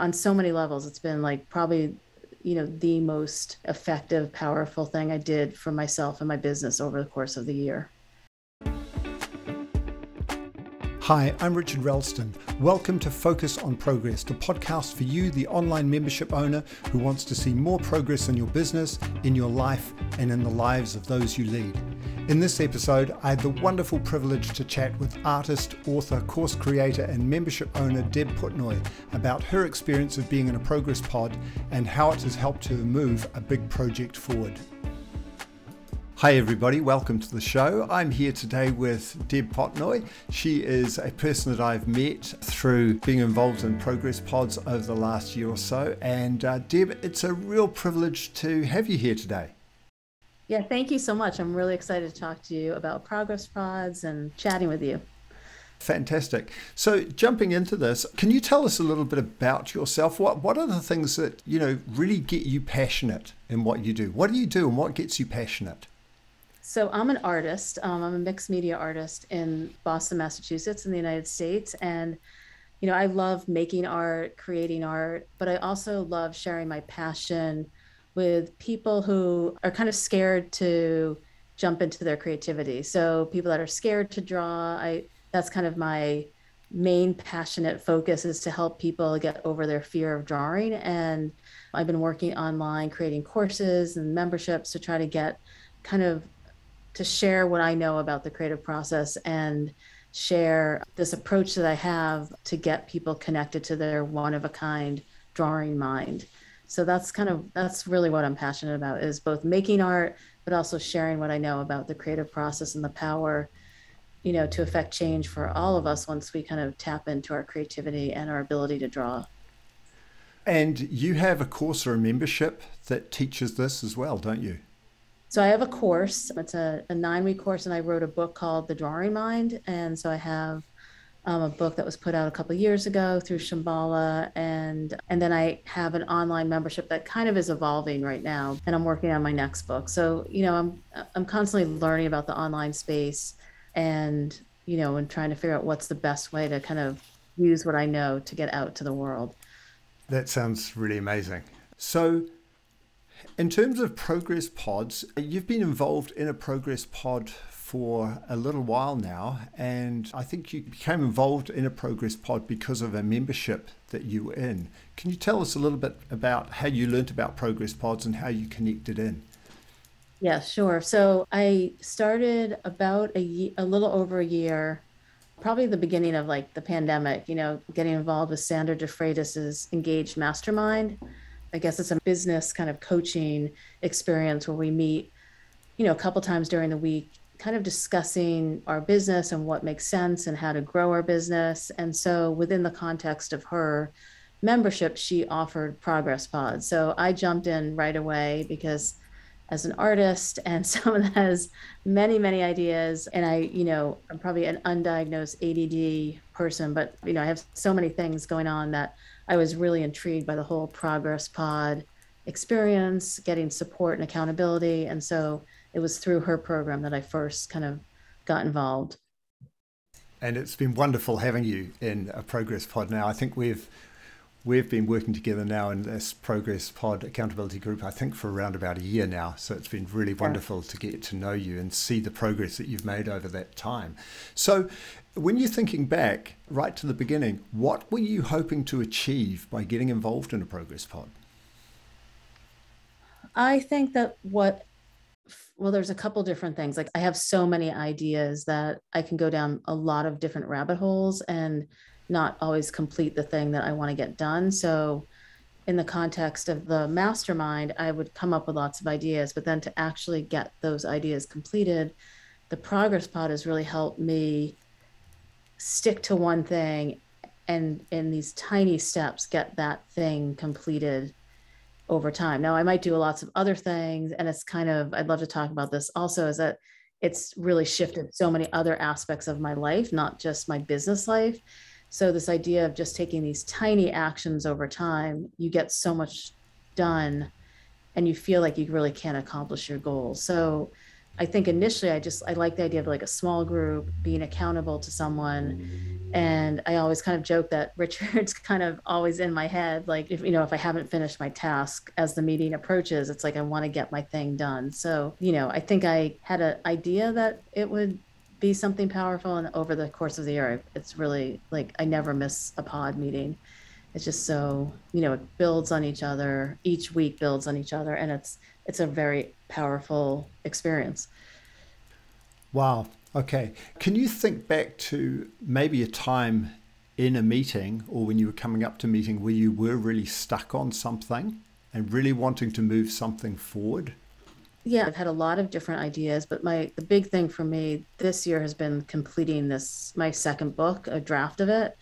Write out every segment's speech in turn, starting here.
on so many levels. It's been like probably, you know, the most effective, powerful thing I did for myself and my business over the course of the year. Hi, I'm Richard Ralston. Welcome to Focus on Progress, the podcast for you, the online membership owner who wants to see more progress in your business, in your life, and in the lives of those you lead. In this episode, I had the wonderful privilege to chat with artist, author, course creator, and membership owner Deb Putnoi about her experience of being in a progress pod and how it has helped her move a big project forward. Hi, everybody. Welcome to the show. I'm here today with Deb Putnoi. She is a person that I've met through being involved in Progress Pods over the last year or so. And uh, Deb, it's a real privilege to have you here today. Yeah, thank you so much. I'm really excited to talk to you about Progress Pods and chatting with you. Fantastic. So, jumping into this, can you tell us a little bit about yourself? What What are the things that you know really get you passionate in what you do? What do you do, and what gets you passionate? So I'm an artist. Um, I'm a mixed media artist in Boston, Massachusetts, in the United States, and you know I love making art, creating art, but I also love sharing my passion with people who are kind of scared to jump into their creativity. So people that are scared to draw, I that's kind of my main passionate focus is to help people get over their fear of drawing and I've been working online creating courses and memberships to try to get kind of to share what I know about the creative process and share this approach that I have to get people connected to their one of a kind drawing mind. So that's kind of that's really what I'm passionate about is both making art but also sharing what I know about the creative process and the power you know to affect change for all of us once we kind of tap into our creativity and our ability to draw. And you have a course or a membership that teaches this as well, don't you? So I have a course. It's a, a nine week course, and I wrote a book called The Drawing Mind. And so I have um, a book that was put out a couple years ago through Shambhala, and and then I have an online membership that kind of is evolving right now, and I'm working on my next book. So you know, I'm I'm constantly learning about the online space, and you know, and trying to figure out what's the best way to kind of use what I know to get out to the world. That sounds really amazing. So in terms of progress pods, you've been involved in a progress pod for a little while now, and I think you became involved in a progress pod because of a membership that you were in. Can you tell us a little bit about how you learnt about progress pods and how you connected in? Yeah, sure. So I started about a, a little over a year, probably the beginning of like the pandemic, you know, getting involved with Sandra DeFreitas's Engaged Mastermind I guess it's a business kind of coaching experience where we meet, you know, a couple times during the week, kind of discussing our business and what makes sense and how to grow our business. And so within the context of her membership, she offered Progress Pods. So I jumped in right away because as an artist and someone that has many, many ideas, and I, you know, I'm probably an undiagnosed ADD person, but you know, I have so many things going on that I was really intrigued by the whole Progress Pod experience, getting support and accountability. And so it was through her program that I first kind of got involved. And it's been wonderful having you in a Progress Pod now. I think we've we've been working together now in this Progress Pod accountability group, I think for around about a year now. So it's been really wonderful yeah. to get to know you and see the progress that you've made over that time. So when you're thinking back right to the beginning, what were you hoping to achieve by getting involved in a progress pod? I think that what well there's a couple different things like i have so many ideas that i can go down a lot of different rabbit holes and not always complete the thing that i want to get done so in the context of the mastermind i would come up with lots of ideas but then to actually get those ideas completed the progress pod has really helped me stick to one thing and in these tiny steps get that thing completed over time. Now I might do lots of other things and it's kind of I'd love to talk about this also is that it's really shifted so many other aspects of my life, not just my business life. So this idea of just taking these tiny actions over time, you get so much done and you feel like you really can accomplish your goals. So I think initially I just I like the idea of like a small group being accountable to someone. And I always kind of joke that Richard's kind of always in my head. Like if you know, if I haven't finished my task as the meeting approaches, it's like I want to get my thing done. So, you know, I think I had an idea that it would be something powerful and over the course of the year it's really like I never miss a pod meeting. It's just so, you know, it builds on each other. Each week builds on each other and it's it's a very powerful experience. Wow. Okay. Can you think back to maybe a time in a meeting or when you were coming up to a meeting where you were really stuck on something and really wanting to move something forward? Yeah, I've had a lot of different ideas, but my the big thing for me this year has been completing this my second book, a draft of it.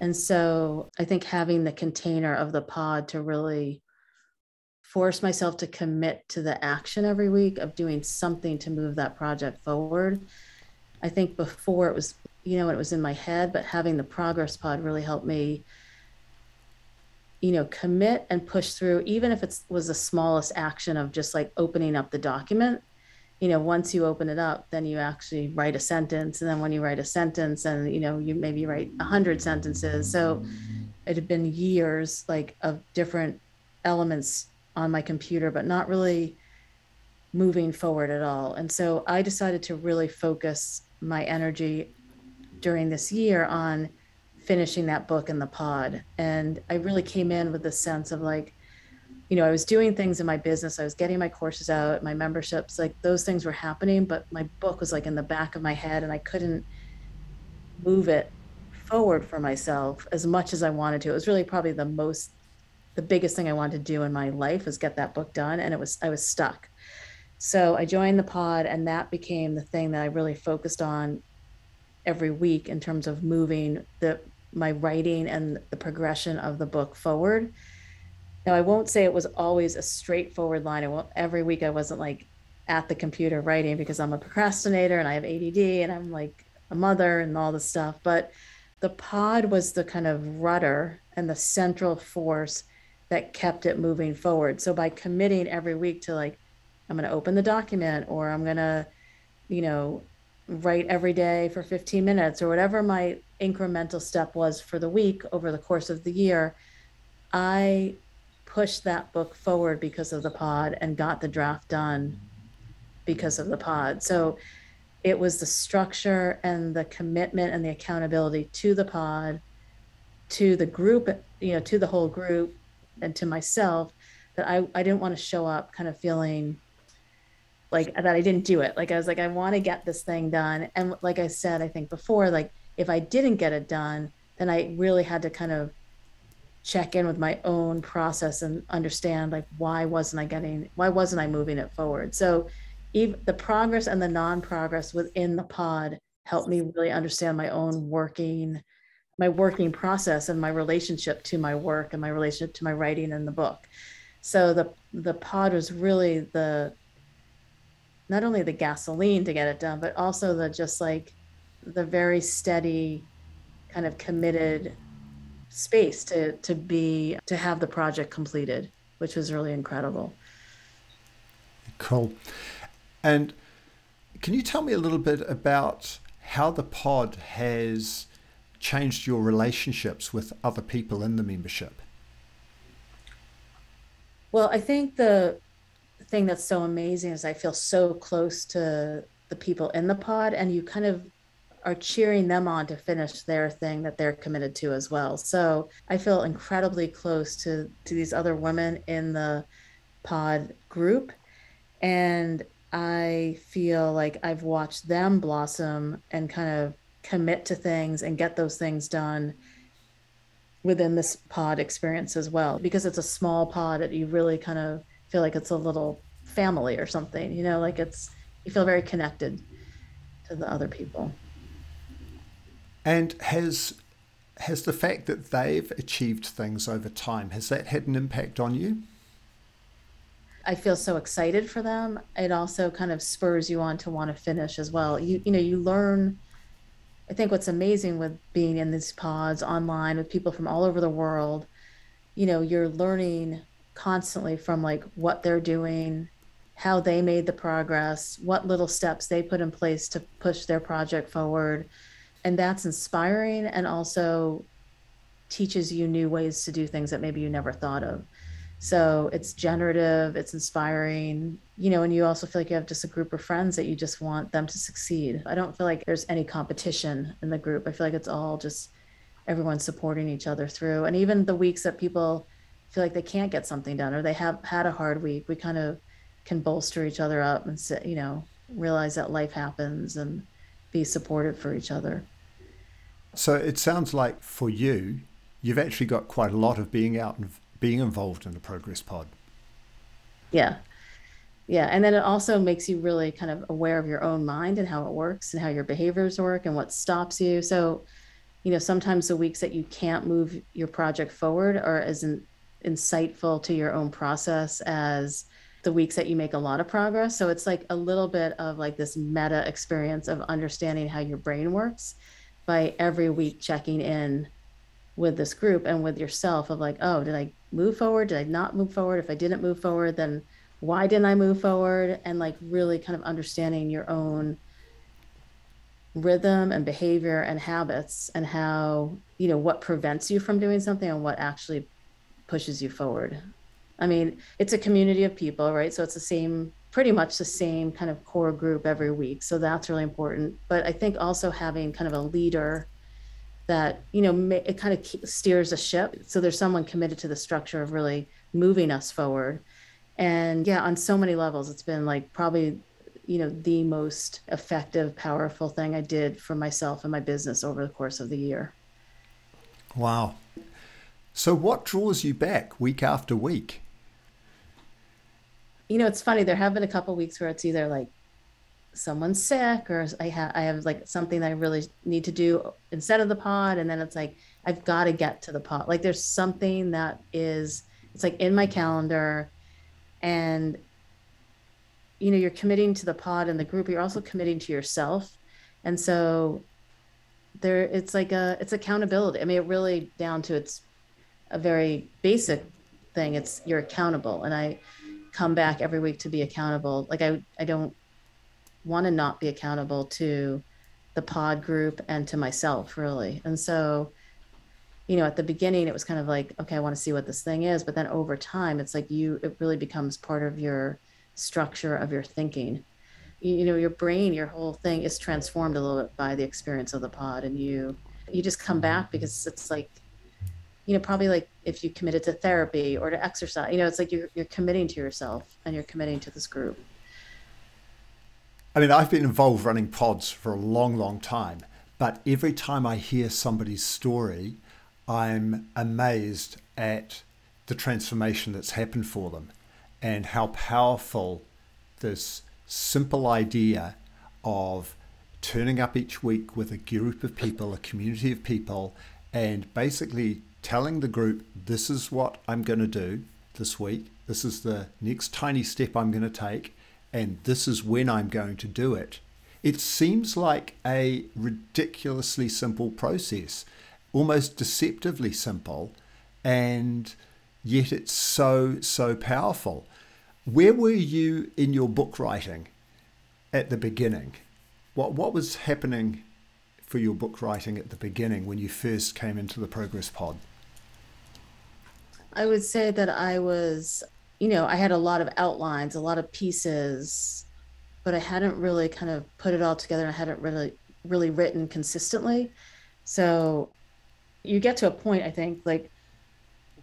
And so I think having the container of the pod to really force myself to commit to the action every week of doing something to move that project forward. I think before it was, you know, it was in my head, but having the progress pod really helped me, you know, commit and push through, even if it was the smallest action of just like opening up the document. You know, once you open it up, then you actually write a sentence. And then when you write a sentence and, you know, you maybe write a hundred sentences. So it had been years like of different elements on my computer, but not really moving forward at all. And so I decided to really focus my energy during this year on finishing that book in the pod. And I really came in with the sense of like, you know, I was doing things in my business. I was getting my courses out, my memberships, like those things were happening, but my book was like in the back of my head and I couldn't move it forward for myself as much as I wanted to. It was really probably the most the biggest thing I wanted to do in my life was get that book done and it was I was stuck. So I joined the pod and that became the thing that I really focused on every week in terms of moving the my writing and the progression of the book forward. Now I won't say it was always a straightforward line. I won't every week I wasn't like at the computer writing because I'm a procrastinator and I have ADD and I'm like a mother and all this stuff, but the pod was the kind of rudder and the central force that kept it moving forward. So by committing every week to like, I'm going to open the document or I'm going to, you know, write every day for 15 minutes or whatever my incremental step was for the week over the course of the year, I pushed that book forward because of the pod and got the draft done because of the pod. So it was the structure and the commitment and the accountability to the pod, to the group, you know, to the whole group, and to myself that I, I didn't want to show up kind of feeling like that I didn't do it. Like I was like, I want to get this thing done. And like I said, I think before, like if I didn't get it done, then I really had to kind of check in with my own process and understand like why wasn't I getting why wasn't I moving it forward? So even the progress and the non-progress within the pod helped me really understand my own working my working process and my relationship to my work and my relationship to my writing and the book. So the the pod was really the not only the gasoline to get it done, but also the just like the very steady kind of committed space to to be to have the project completed, which was really incredible. Cool. And can you tell me a little bit about how the pod has changed your relationships with other people in the membership? Well, I think the thing that's so amazing is I feel so close to the people in the pod, and you kind of are cheering them on to finish their thing that they're committed to as well. So I feel incredibly close to to these other women in the pod group, and I feel like I've watched them blossom and kind of commit to things and get those things done within this pod experience as well because it's a small pod that you really kind of feel like it's a little family or something you know like it's you feel very connected to the other people and has has the fact that they've achieved things over time has that had an impact on you I feel so excited for them. It also kind of spurs you on to want to finish as well. You you know, you learn I think what's amazing with being in these pods online with people from all over the world, you know, you're learning constantly from like what they're doing, how they made the progress, what little steps they put in place to push their project forward. And that's inspiring and also teaches you new ways to do things that maybe you never thought of. So it's generative, it's inspiring, you know, and you also feel like you have just a group of friends that you just want them to succeed. I don't feel like there's any competition in the group. I feel like it's all just everyone supporting each other through. And even the weeks that people feel like they can't get something done or they have had a hard week, we kind of can bolster each other up and you know, realize that life happens and be supportive for each other. So it sounds like for you, you've actually got quite a lot of being out and being involved in the progress pod. Yeah. Yeah. And then it also makes you really kind of aware of your own mind and how it works and how your behaviors work and what stops you. So, you know, sometimes the weeks that you can't move your project forward are as in, insightful to your own process as the weeks that you make a lot of progress. So it's like a little bit of like this meta experience of understanding how your brain works by every week checking in with this group and with yourself of like, oh, did I move forward? Did I not move forward? If I didn't move forward, then why didn't I move forward? And like really kind of understanding your own rhythm and behavior and habits and how, you know, what prevents you from doing something and what actually pushes you forward. I mean, it's a community of people, right? So it's the same, pretty much the same kind of core group every week. So that's really important. But I think also having kind of a leader that you know it kind of steers a ship. So there's someone committed to the structure of really moving us forward. And yeah on so many levels it's been like probably you know the most effective powerful thing i did for myself and my business over the course of the year. Wow. So what draws you back week after week? You know it's funny there have been a couple weeks where it's either like someone's sick or I have I have like something that I really need to do instead of the pod and then it's like I've got to get to the pod. Like there's something that is it's like in my calendar and you know you're committing to the pod and the group you're also committing to yourself. And so there it's like a it's accountability. I mean it really down to it's a very basic thing. It's you're accountable and I come back every week to be accountable. Like I I don't want to not be accountable to the pod group and to myself really. And so you know at the beginning it was kind of like okay i want to see what this thing is. But then over time it's like you it really becomes part of your structure of your thinking. You, you know your brain your whole thing is transformed a little bit by the experience of the pod and you you just come back mm-hmm. because it's like you know probably like if you committed to therapy or to exercise you know it's like you're, you're committing to yourself and you're committing to this group I mean, I've been involved running pods for a long, long time, but every time I hear somebody's story, I'm amazed at the transformation that's happened for them and how powerful this simple idea of turning up each week with a group of people, a community of people, and basically telling the group, this is what I'm going to do this week. This is the next tiny step I'm going to take and this is when I'm going to do it. It seems like a ridiculously simple process, almost deceptively simple, and yet it's so, so powerful. Where were you in your book writing at the beginning? What, what was happening for your book writing at the beginning when you first came into the Progress Pod? I would say that I was you know, I had a lot of outlines, a lot of pieces, but I hadn't really kind of put it all together. I hadn't really, really written consistently. So you get to a point, I think, like,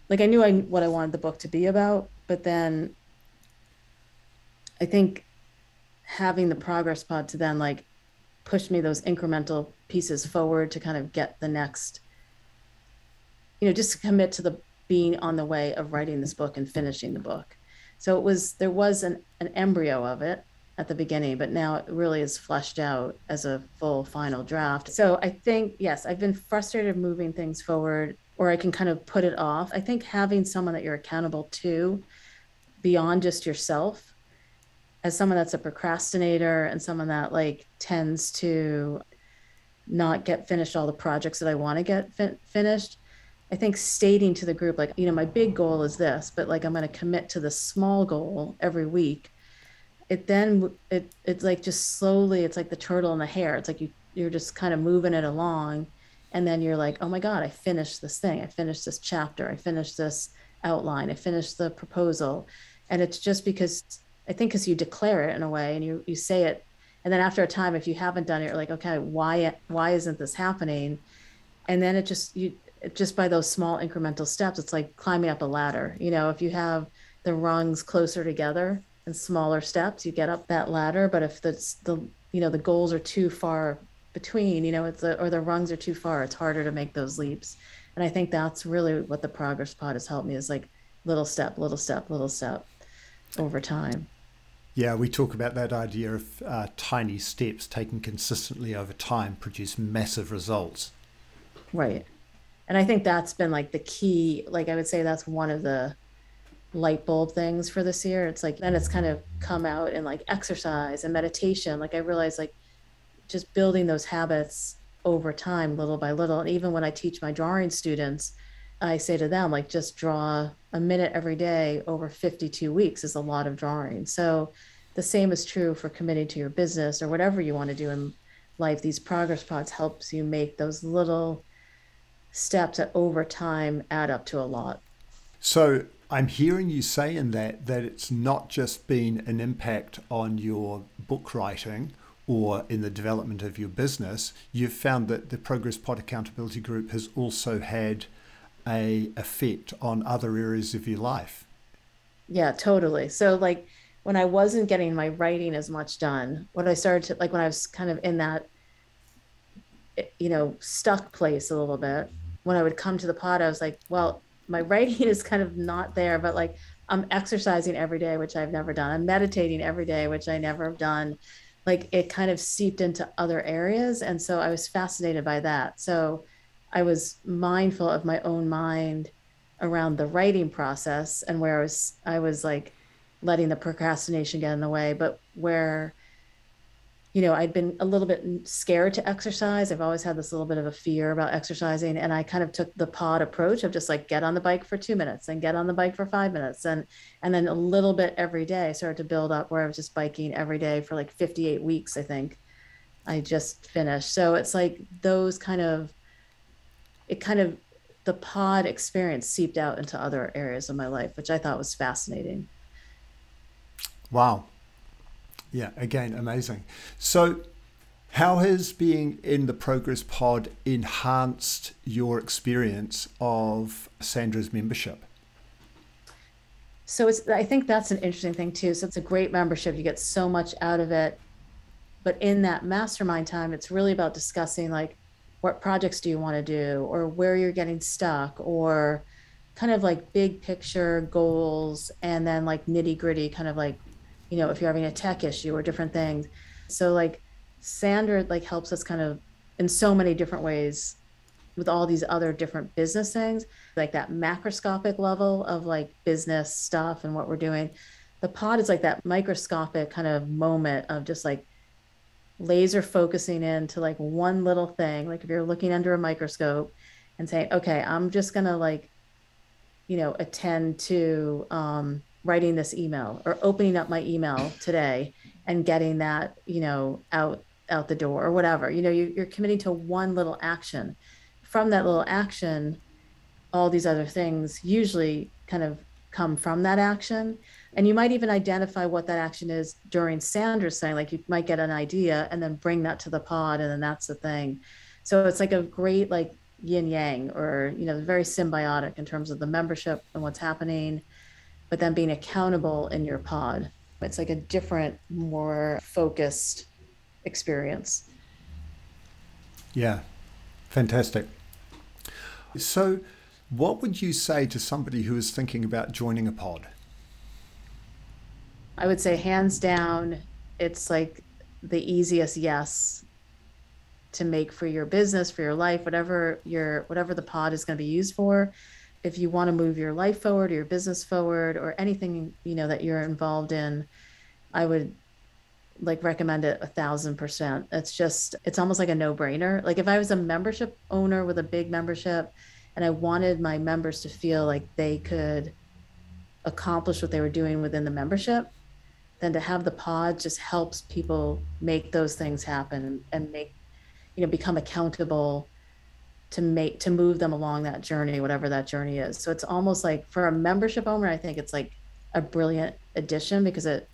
like I knew I, what I wanted the book to be about, but then I think having the progress pod to then like push me those incremental pieces forward to kind of get the next, you know, just to commit to the being on the way of writing this book and finishing the book. So it was there was an, an embryo of it at the beginning, but now it really is fleshed out as a full final draft. So I think yes, I've been frustrated moving things forward or I can kind of put it off. I think having someone that you're accountable to beyond just yourself as someone that's a procrastinator and someone that like tends to not get finished all the projects that I want to get fin- finished I think stating to the group, like, you know, my big goal is this, but like I'm going to commit to the small goal every week. It then it it's like just slowly it's like the turtle and the hare. It's like you you're just kind of moving it along and then you're like oh my god i finished this thing. I finished this chapter. I finished this outline. I finished the proposal. And it's just because i think because you declare it in a way and you you say it and then after a time if you haven't done it you're like okay why why isn't this happening? And then it just you just by those small incremental steps it's like climbing up a ladder. You know if you have the rungs closer together and smaller steps you get up that ladder. But if the the you know the goals are too far between you know it's a, or the rungs are too far it's harder to make those leaps. And i think that's really what the progress pod has helped me is like little step little step little step over time. Yeah we talk about that idea of uh, tiny steps taken consistently over time produce massive results. Right and i think that's been like the key like i would say that's one of the light bulb things for this year. It's like then it's kind of come out in like exercise and meditation. Like I realized like just building those habits over time, little by little. And even when I teach my drawing students, I say to them, like, just draw a minute every day over 52 weeks is a lot of drawing. So the same is true for committing to your business or whatever you want to do in life. These progress pods helps you make those little steps that over time add up to a lot. So I'm hearing you say in that that it's not just been an impact on your book writing or in the development of your business. You've found that the Progress Pod Accountability Group has also had a effect on other areas of your life. Yeah, totally. So like when I wasn't getting my writing as much done, when I started to like when I was kind of in that you know, stuck place a little bit, when I would come to the pod, I was like, well, my writing is kind of not there, but like I'm exercising every day, which I've never done. I'm meditating every day, which I never have done. Like it kind of seeped into other areas. And so I was fascinated by that. So I was mindful of my own mind around the writing process and where I was I was like letting the procrastination get in the way, but where you know, I'd been a little bit scared to exercise. I've always had this little bit of a fear about exercising. And I kind of took the pod approach of just like get on the bike for two minutes and get on the bike for five minutes. And and then a little bit every day I started to build up where I was just biking every day for like 58 weeks, I think. I just finished. So it's like those kind of it kind of the pod experience seeped out into other areas of my life, which I thought was fascinating. Wow. Yeah, again, amazing. So, how has being in the Progress Pod enhanced your experience of Sandra's membership? So it's I think that's an interesting thing too. So it's a great membership. You get so much out of it. But in that mastermind time, it's really about discussing like what projects do you want to do or where you're getting stuck or kind of like big picture goals and then like nitty gritty kind of like you know, if you're having a tech issue or different things. So like Sandra like helps us kind of in so many different ways with all these other different business things, like that macroscopic level of like business stuff and what we're doing. The pod is like that microscopic kind of moment of just like laser focusing into like one little thing. Like if you're looking under a microscope and saying, okay, I'm just gonna like, you know, attend to um writing this email or opening up my email today and getting that you know out out the door or whatever. You know you, you're committing to one little action. From that little action all these other things usually kind of come from that action. And you might even identify what that action is during sandra's saying like you might get an idea and then bring that to the pod and then that's the thing. So it's like a great like yin yang or you know very symbiotic in terms of the membership and what's happening but then being accountable in your pod. It's like a different, more focused experience. Yeah, fantastic. So, what would you say to somebody who is thinking about joining a pod? I would say, hands down, it's like the easiest yes to make for your business, for your life, whatever your whatever the pod is going to be used for if you want to move your life forward or your business forward or anything you know that you're involved in i would like recommend it a thousand percent. It's just it's almost like a no-brainer. Like if i was a membership owner with a big membership and i wanted my members to feel like they could accomplish what they were doing within the membership then to have the pod just helps people make those things happen and make you know become accountable to make to move them along that journey whatever that journey is. So it's almost like for a membership owner i think it's like a brilliant addition because it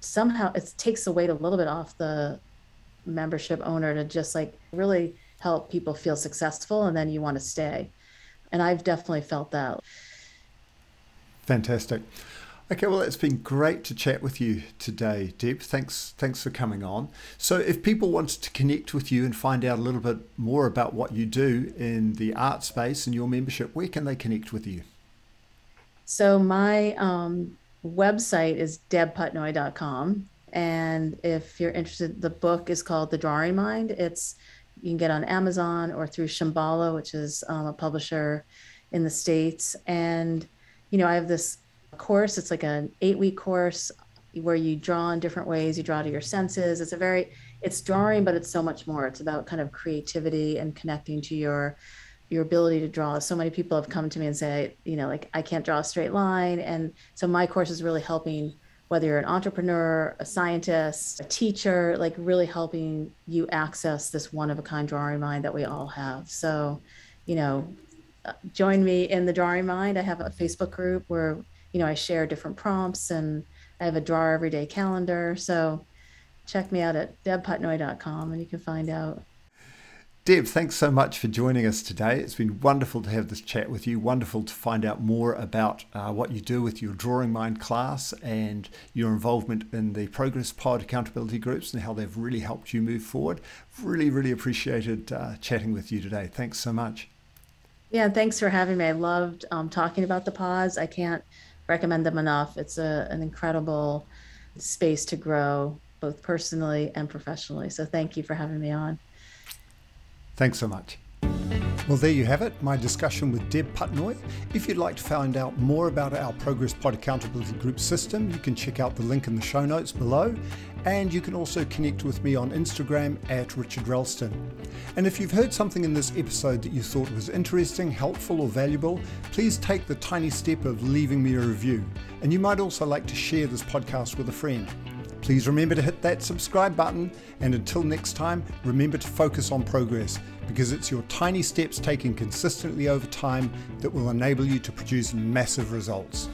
somehow it takes the weight a little bit off the membership owner to just like really help people feel successful and then you want to stay. And i've definitely felt that. Fantastic Okay, well, it's been great to chat with you today, Deb. Thanks, thanks for coming on. So, if people wanted to connect with you and find out a little bit more about what you do in the art space and your membership, where can they connect with you? So, my um, website is debputnoi.com, and if you're interested, the book is called The Drawing Mind. It's you can get on Amazon or through Shambhala, which is um, a publisher in the states, and you know I have this course. It's like an eight week course where you draw in different ways. You draw to your senses. It's a very, it's drawing, but it's so much more. It's about kind of creativity and connecting to your your ability to draw. So many people have come to me and say, you know, like I can't draw a straight line. And so my course is really helping whether you're an entrepreneur, a scientist, a teacher, like really helping you access this one of a kind drawing mind that we all have. So, you know, uh, join me in the drawing mind. I have a Facebook group where you know, I share different prompts and I have a draw everyday calendar. So check me out at debputnoi.com and you can find out. Deb, thanks so much for joining us today. It's been wonderful to have this chat with you. Wonderful to find out more about uh, what you do with your Drawing Mind class and your involvement in the Progress Pod accountability groups and how they've really helped you move forward. Really, really appreciated uh, chatting with you today. Thanks so much. Yeah, thanks for having me. I loved um, talking about the pods. I can't recommend them enough. It's a, an incredible space to grow, both personally and professionally. So thank you for having me on. Thanks so much. Well, there you have it, my discussion with Deb Putnoi. If you'd like to find out more about our Progress Pod Accountability Group system, you can check out the link in the show notes below. And you can also connect with me on Instagram at Richard Ralston. And if you've heard something in this episode that you thought was interesting, helpful, or valuable, please take the tiny step of leaving me a review. And you might also like to share this podcast with a friend. Please remember to hit that subscribe button, and until next time, remember to focus on progress because it's your tiny steps taken consistently over time that will enable you to produce massive results.